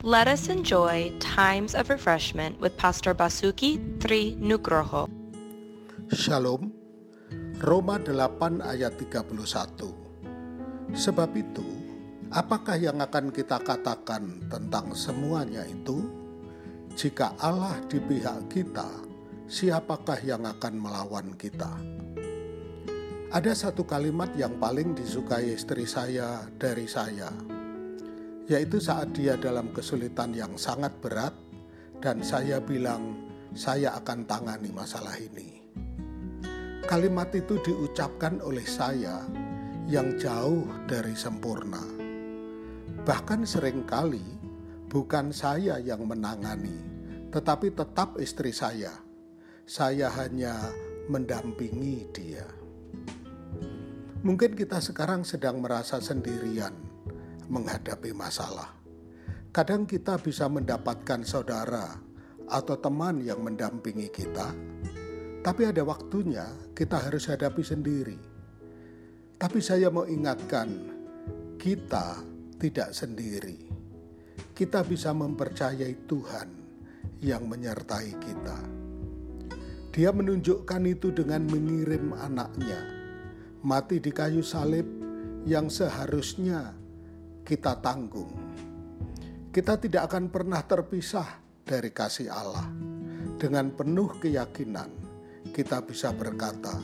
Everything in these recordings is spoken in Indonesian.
Let us enjoy times of refreshment with Pastor Basuki Tri Nugroho. Shalom. Roma 8 ayat 31. Sebab itu, apakah yang akan kita katakan tentang semuanya itu? Jika Allah di pihak kita, siapakah yang akan melawan kita? Ada satu kalimat yang paling disukai istri saya dari saya, yaitu saat dia dalam kesulitan yang sangat berat, dan saya bilang, "Saya akan tangani masalah ini." Kalimat itu diucapkan oleh saya yang jauh dari sempurna. Bahkan sering kali bukan saya yang menangani, tetapi tetap istri saya. Saya hanya mendampingi dia. Mungkin kita sekarang sedang merasa sendirian menghadapi masalah. Kadang kita bisa mendapatkan saudara atau teman yang mendampingi kita, tapi ada waktunya kita harus hadapi sendiri. Tapi saya mau ingatkan, kita tidak sendiri. Kita bisa mempercayai Tuhan yang menyertai kita. Dia menunjukkan itu dengan mengirim anaknya mati di kayu salib yang seharusnya kita tanggung. Kita tidak akan pernah terpisah dari kasih Allah. Dengan penuh keyakinan, kita bisa berkata,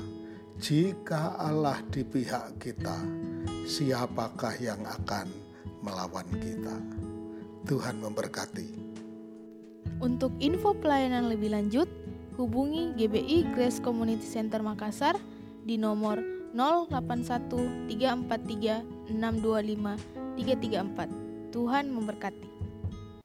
"Jika Allah di pihak kita, siapakah yang akan melawan kita?" Tuhan memberkati. Untuk info pelayanan lebih lanjut, hubungi GBI Grace Community Center Makassar di nomor 081 343 625 334. Tuhan memberkati.